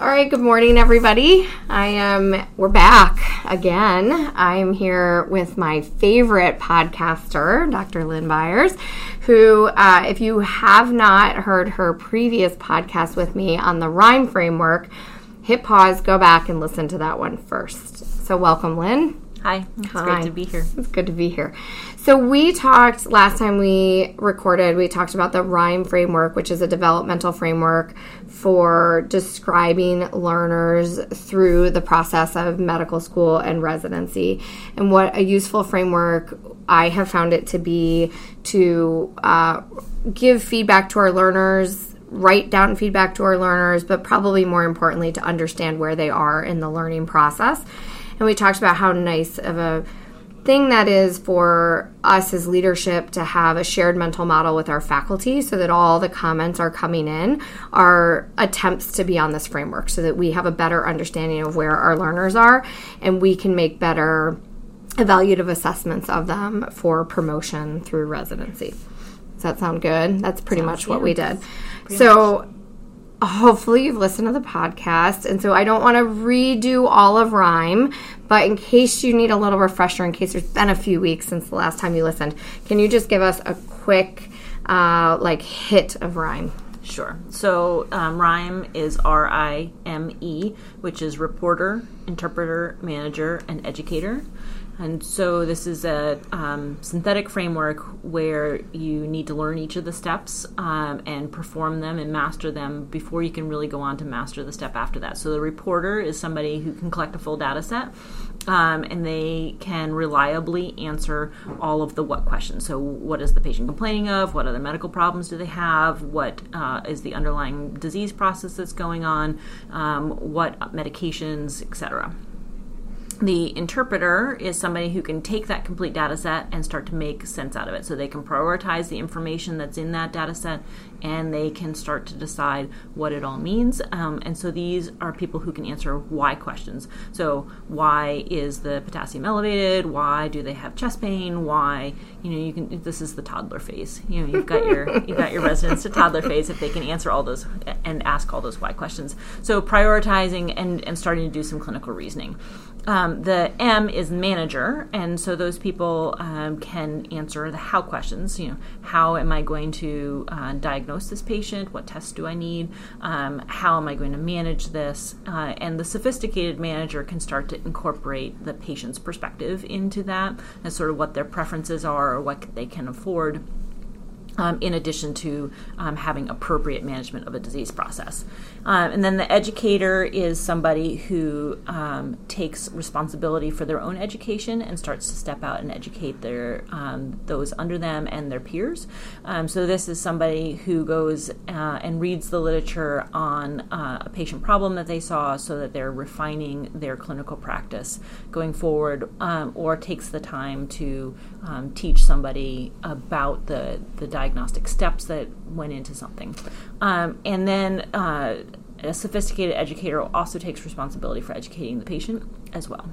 All right, good morning, everybody. I am, we're back again. I'm here with my favorite podcaster, Dr. Lynn Byers, who, uh, if you have not heard her previous podcast with me on the RIME framework, hit pause, go back and listen to that one first. So, welcome, Lynn. Hi, it's Hi. great to be here. It's good to be here. So, we talked last time we recorded, we talked about the RIME framework, which is a developmental framework for describing learners through the process of medical school and residency. And what a useful framework I have found it to be to uh, give feedback to our learners write down feedback to our learners, but probably more importantly, to understand where they are in the learning process. And we talked about how nice of a thing that is for us as leadership to have a shared mental model with our faculty so that all the comments are coming in are attempts to be on this framework so that we have a better understanding of where our learners are and we can make better evaluative assessments of them for promotion through residency. Does that sound good? That's pretty much what we did. So hopefully you've listened to the podcast. And so i don't want to redo all of RIME but in case you need a little refresher in case there's been a few weeks since the last time you listened can you just give us a quick uh, like hit of RIME Sure. So, um, RIME is R I M E, which is reporter, interpreter, manager, and educator. And so, this is a um, synthetic framework where you need to learn each of the steps um, and perform them and master them before you can really go on to master the step after that. So, the reporter is somebody who can collect a full data set um, and they can reliably answer all of the what questions. So, what is the patient complaining of? What other medical problems do they have? What uh, is the underlying disease process that's going on? Um, what medications, etc. The interpreter is somebody who can take that complete data set and start to make sense out of it. So they can prioritize the information that's in that data set and they can start to decide what it all means. Um, and so these are people who can answer why questions. So, why is the potassium elevated? Why do they have chest pain? Why, you know, you can, this is the toddler phase. You know, you've got your, you've got your residents to toddler phase if they can answer all those and ask all those why questions. So, prioritizing and, and starting to do some clinical reasoning. Um, the M is manager, and so those people um, can answer the how questions. You know, how am I going to uh, diagnose this patient? What tests do I need? Um, how am I going to manage this? Uh, and the sophisticated manager can start to incorporate the patient's perspective into that, and sort of what their preferences are or what they can afford. Um, in addition to um, having appropriate management of a disease process. Um, and then the educator is somebody who um, takes responsibility for their own education and starts to step out and educate their um, those under them and their peers. Um, so this is somebody who goes uh, and reads the literature on uh, a patient problem that they saw so that they're refining their clinical practice going forward or takes the time to teach somebody about the, the diagnostic steps that went into something. Um, and then uh, a sophisticated educator also takes responsibility for educating the patient as well.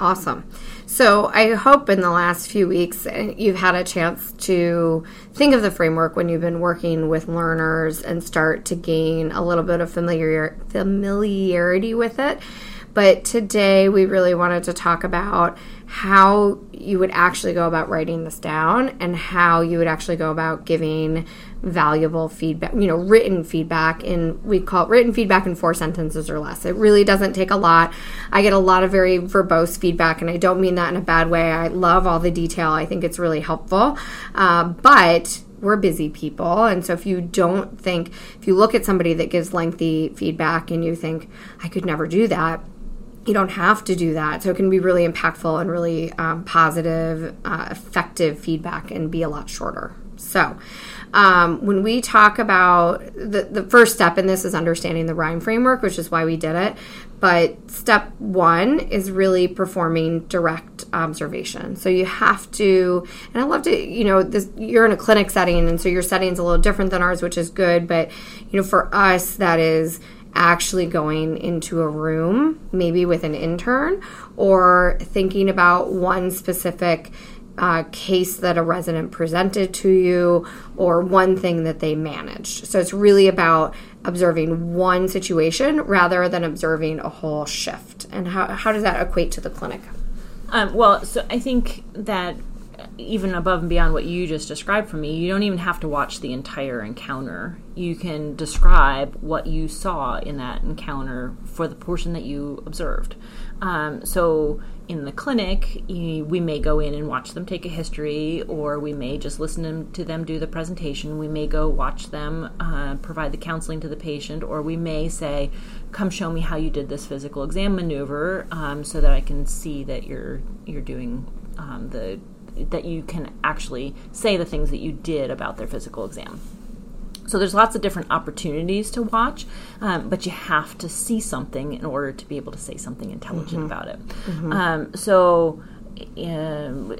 Awesome. So I hope in the last few weeks uh, you've had a chance to think of the framework when you've been working with learners and start to gain a little bit of familiar, familiarity with it. But today we really wanted to talk about how you would actually go about writing this down and how you would actually go about giving valuable feedback, you know, written feedback in we call it written feedback in four sentences or less. It really doesn't take a lot. I get a lot of very verbose feedback and I don't mean that in a bad way. I love all the detail. I think it's really helpful. Uh, but we're busy people. And so if you don't think, if you look at somebody that gives lengthy feedback and you think, I could never do that, you don't have to do that. So it can be really impactful and really um, positive, uh, effective feedback and be a lot shorter. So, um, when we talk about the, the first step in this is understanding the RIME framework, which is why we did it. But step one is really performing direct observation. So you have to, and I love to, you know, this, you're in a clinic setting, and so your setting's a little different than ours, which is good. But, you know, for us, that is actually going into a room, maybe with an intern, or thinking about one specific uh, case that a resident presented to you or one thing that they managed. So it's really about observing one situation rather than observing a whole shift. And how, how does that equate to the clinic? Um, well, so I think that even above and beyond what you just described for me, you don't even have to watch the entire encounter. You can describe what you saw in that encounter for the portion that you observed. Um, so in the clinic, we may go in and watch them take a history, or we may just listen to them do the presentation. We may go watch them uh, provide the counseling to the patient, or we may say, "Come show me how you did this physical exam maneuver, um, so that I can see that you're you're doing um, the that you can actually say the things that you did about their physical exam." So there's lots of different opportunities to watch, um, but you have to see something in order to be able to say something intelligent mm-hmm. about it. Mm-hmm. Um, so um,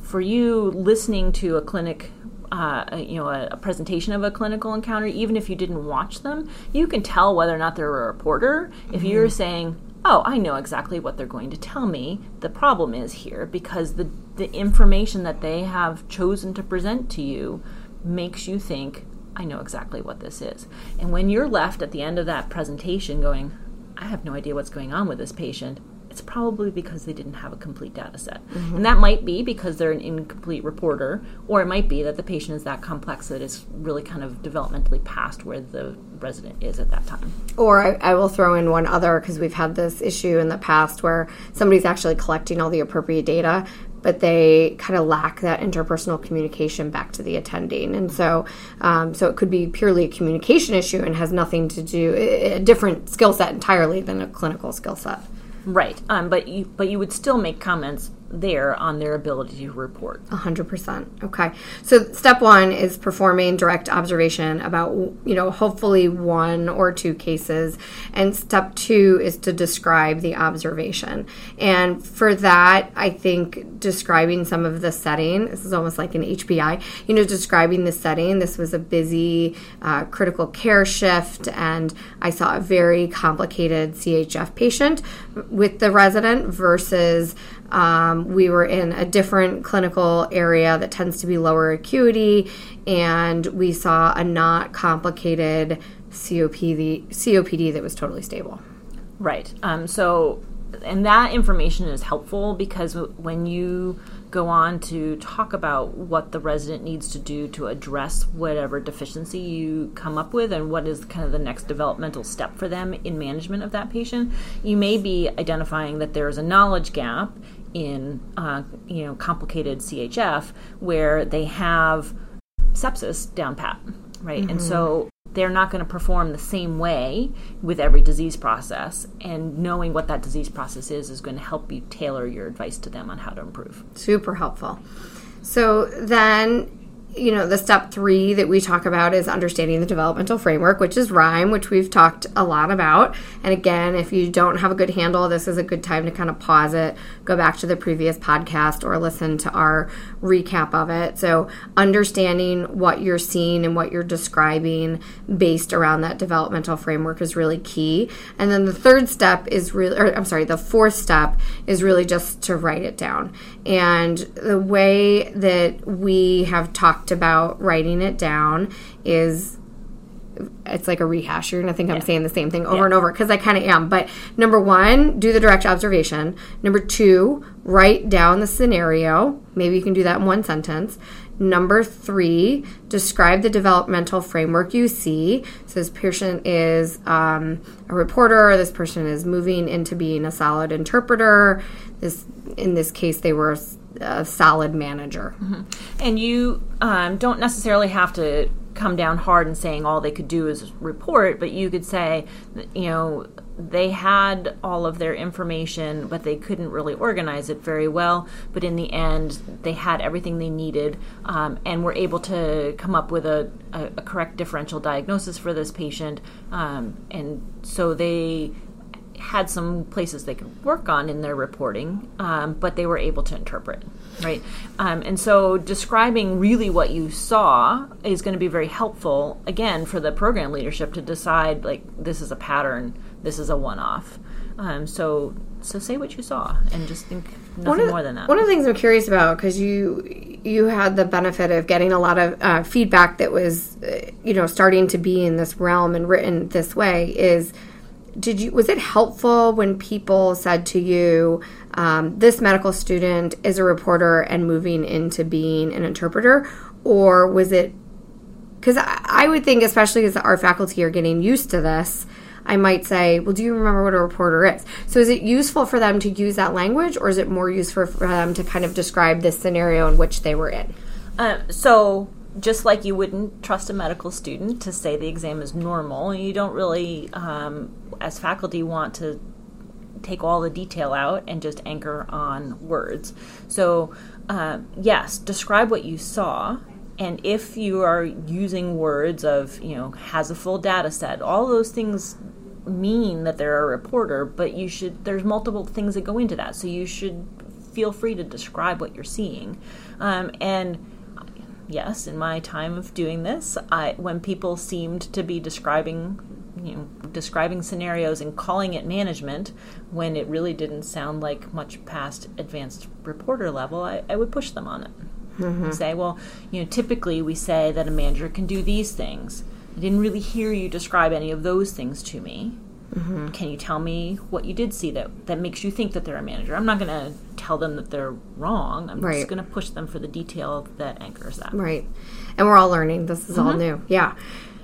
for you listening to a clinic uh, you know, a, a, presentation of a clinical encounter, even if you didn't watch them, you can tell whether or not they're a reporter. Mm-hmm. If you're saying, "Oh, I know exactly what they're going to tell me," the problem is here because the the information that they have chosen to present to you makes you think, I know exactly what this is. And when you're left at the end of that presentation going, I have no idea what's going on with this patient, it's probably because they didn't have a complete data set. Mm-hmm. And that might be because they're an incomplete reporter, or it might be that the patient is that complex that it's really kind of developmentally past where the resident is at that time. Or I, I will throw in one other because we've had this issue in the past where somebody's actually collecting all the appropriate data, but they kind of lack that interpersonal communication back to the attending. And so, um, so it could be purely a communication issue and has nothing to do a different skill set entirely than a clinical skill set. Right, um, but you but you would still make comments there on their ability to report. 100%. Okay. So step 1 is performing direct observation about you know hopefully one or two cases and step 2 is to describe the observation. And for that, I think describing some of the setting, this is almost like an HPI, you know describing the setting. This was a busy uh, critical care shift and I saw a very complicated CHF patient with the resident versus um, we were in a different clinical area that tends to be lower acuity, and we saw a not complicated COPD, COPD that was totally stable. Right. Um, so, and that information is helpful because when you go on to talk about what the resident needs to do to address whatever deficiency you come up with and what is kind of the next developmental step for them in management of that patient, you may be identifying that there is a knowledge gap in uh, you know complicated CHF where they have sepsis down pat, right? Mm-hmm. And so they're not going to perform the same way with every disease process and knowing what that disease process is is going to help you tailor your advice to them on how to improve super helpful so then you know, the step three that we talk about is understanding the developmental framework, which is RIME, which we've talked a lot about. And again, if you don't have a good handle, this is a good time to kind of pause it, go back to the previous podcast, or listen to our recap of it. So, understanding what you're seeing and what you're describing based around that developmental framework is really key. And then the third step is really, or I'm sorry, the fourth step is really just to write it down. And the way that we have talked about writing it down is it's like a rehash. You're gonna think I'm saying the same thing over yeah. and over because I kind of am. But number one, do the direct observation. Number two, write down the scenario. Maybe you can do that in one sentence. Number three, describe the developmental framework you see. So this person is um, a reporter. This person is moving into being a solid interpreter. This, in this case, they were a solid manager. Mm-hmm. And you um, don't necessarily have to come down hard and saying all they could do is report, but you could say, you know, they had all of their information, but they couldn't really organize it very well. But in the end, they had everything they needed um, and were able to come up with a, a, a correct differential diagnosis for this patient. Um, and so they had some places they could work on in their reporting, um, but they were able to interpret, right? Um, and so describing really what you saw is going to be very helpful, again, for the program leadership to decide like this is a pattern, this is a one off. Um, so so say what you saw and just think nothing of, more than that. One of the things I'm curious about because you you had the benefit of getting a lot of uh, feedback that was uh, you know starting to be in this realm and written this way is did you was it helpful when people said to you um, this medical student is a reporter and moving into being an interpreter or was it because I, I would think especially as our faculty are getting used to this I might say, well, do you remember what a reporter is? So is it useful for them to use that language or is it more useful for them to kind of describe this scenario in which they were in? Um, so just like you wouldn't trust a medical student to say the exam is normal, you don't really, um, as faculty, want to take all the detail out and just anchor on words. So, uh, yes, describe what you saw. And if you are using words of, you know, has a full data set, all those things mean that they're a reporter, but you should, there's multiple things that go into that. So you should feel free to describe what you're seeing. Um, and yes, in my time of doing this, I, when people seemed to be describing, you know, describing scenarios and calling it management, when it really didn't sound like much past advanced reporter level, I, I would push them on it. Mm-hmm. Say, well, you know, typically we say that a manager can do these things. I didn't really hear you describe any of those things to me. Mm-hmm. Can you tell me what you did see that that makes you think that they're a manager? I'm not going to tell them that they're wrong. I'm Right. just going to push them for the detail that anchors that. Right. And we're all learning. This is all new. Yeah.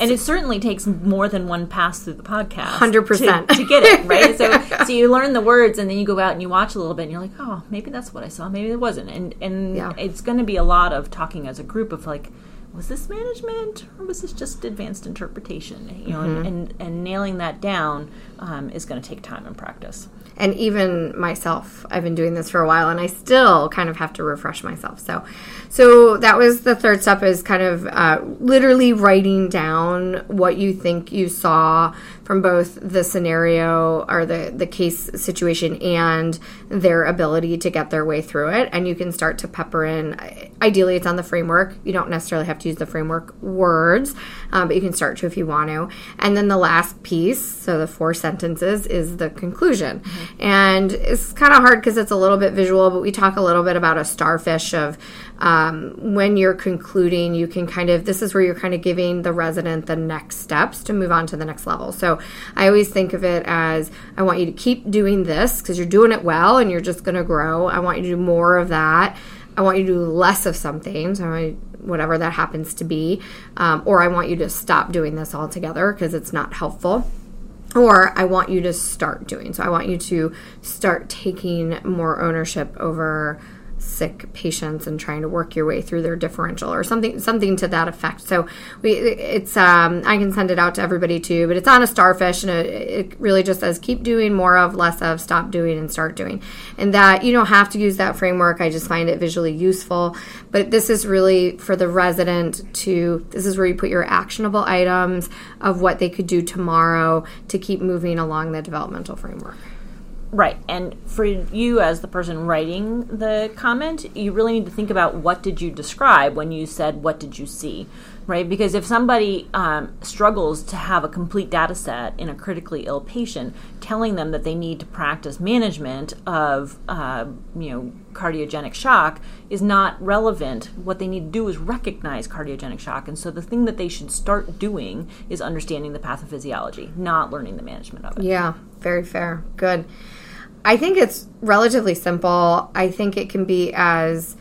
And it certainly takes more than one pass through the podcast. 100%. To, to get it, right? so so you learn the words and then you go out and you watch a little bit and you're like, "Oh, maybe that's what I saw. Maybe it wasn't." And and Yeah. it's going to be a lot of talking as a group of like was this management or was this just advanced interpretation? You know, Mm-hmm. and, and, and nailing that down um, is going to take time and practice. and even myself i've been doing this for a while and i still kind of have to refresh myself so so that was the third step is kind of uh, literally writing down what you think you saw from both the scenario or the the case situation and their ability to get their way through it and you can start to pepper in ideally it's on the framework you don't necessarily have to use the framework words um, but you can start to if you want to. And then the last piece so the four sentences is the conclusion. And it's kind of hard because it's a little bit visual but we talk a little bit about a starfish of um, when you're concluding you can kind of this is where you're kind of giving the resident the next steps to move on to the next level. So i always think of it as i want you to keep doing this because you're doing it well and you're just going to grow. I want you to do more of that. I want you to do less of something, so I, whatever that happens to be, um, or I want you to stop doing this altogether because it's not helpful. Or I want you to start doing. So I want you to start taking more ownership over sick patients and trying to work your way through their differential or something something to that effect. So we it's um, I can send it out to everybody too, but it's on a starfish and it, it really just says keep doing more of, less of, stop doing and start doing. And that you don't have to use that framework. I just find it visually useful. But this is really for the resident to this is where you put your actionable items of what they could do tomorrow to keep moving along the developmental framework. Right. And for you as the person writing the comment, you really need to think about what did you describe when you said what did you see, right? Because if somebody um, struggles to have a complete data set in a critically ill patient, telling them that they need to practice management of, uh, you know, cardiogenic shock is not relevant. What they need to do is recognize cardiogenic shock. And so the thing that they should start doing is understanding the pathophysiology, not learning the management of it. Yeah, very fair. Good. I think it's relatively simple. I think it can be as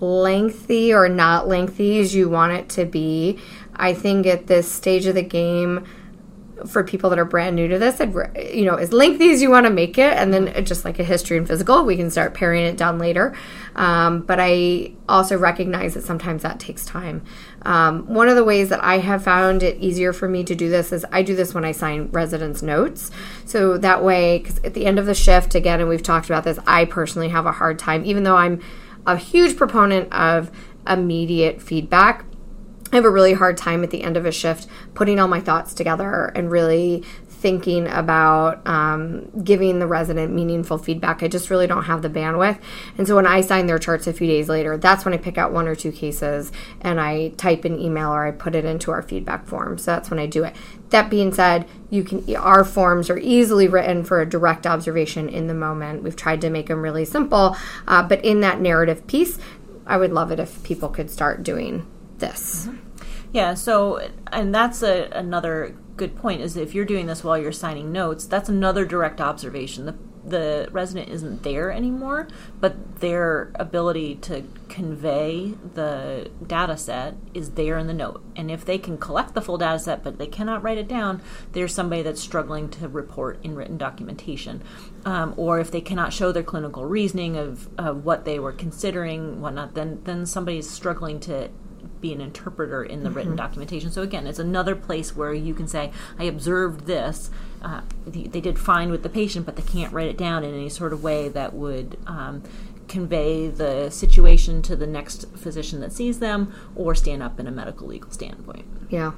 lengthy or not lengthy as you want it to be. I think at this stage of the game, for people that are brand new to this, you know, as lengthy as you want to make it, and then just like a history and physical, we can start paring it down later. Um, but I also recognize that sometimes that takes time. Um, one of the ways that I have found it easier for me to do this is I do this when I sign residents' notes. So that way, because at the end of the shift, again, and we've talked about this, I personally have a hard time, even though I'm a huge proponent of immediate feedback. I have a really hard time at the end of a shift putting all my thoughts together and really thinking about um, giving the resident meaningful feedback. I just really don't have the bandwidth. And so when I sign their charts a few days later, that's when I pick out one or two cases and I type an email or I put it into our feedback form. So that's when I do it. That being said, you can our forms are easily written for a direct observation in the moment. We've tried to make them really simple, uh, but in that narrative piece, I would love it if people could start doing this. Mm-hmm. Yeah, so and that's a, another good point is if you're doing this while you're signing notes, that's another direct observation. The the resident isn't there anymore, but their ability to convey the data set is there in the note. And if they can collect the full data set but they cannot write it down, there's somebody that's struggling to report in written documentation. Um, or if they cannot show their clinical reasoning of, of what they were considering, whatnot, then then somebody's struggling to be an interpreter in the mm-hmm. written documentation. So again, it's another place where you can say, "I observed this. Uh, they did fine with the patient, but they can't write it down in any sort of way that would." Um, convey the situation to the next physician that sees them or stand up in a medical legal standpoint. Yeah.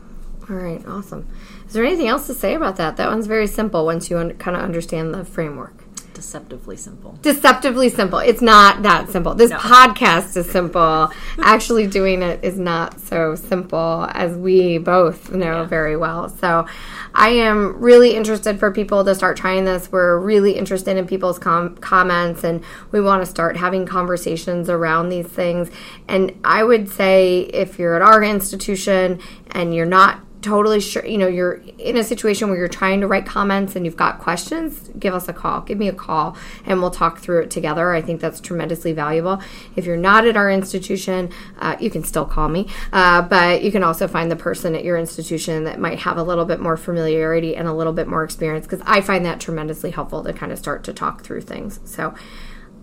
All right, awesome. Is there anything else to say about that? That one's very simple once you un- kind of understand the framework deceptively simple. Deceptively simple. It's not that simple. This no. podcast is simple. Actually, doing it is not so simple, as we both know yeah. very well. So, I am really interested for people to start trying this. We're really interested in people's com- comments, and we want to start having conversations around these things. And I would say if you're at our institution and you're not totally sure, you know, you're in a situation where you're trying to write comments and you've got questions, give us a call. Give me a call and we'll talk through it together. I think that's tremendously valuable. If you're not at our institution, uh, you can still call me, uh, but you can also find the person at your institution that might have a little bit more familiarity and a little bit more experience because I find that tremendously helpful to kind of start to talk through things. So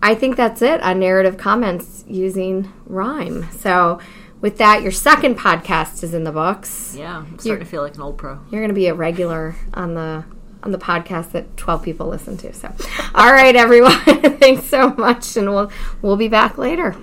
I think that's it on narrative comments using RIME. So, with that, your second podcast is in the books. Yeah, I'm starting you're, to feel like an old pro. You're going to be a regular on the on the podcast that 12 people listen to. So, all right, everyone, thanks so much, and we'll we'll be back later.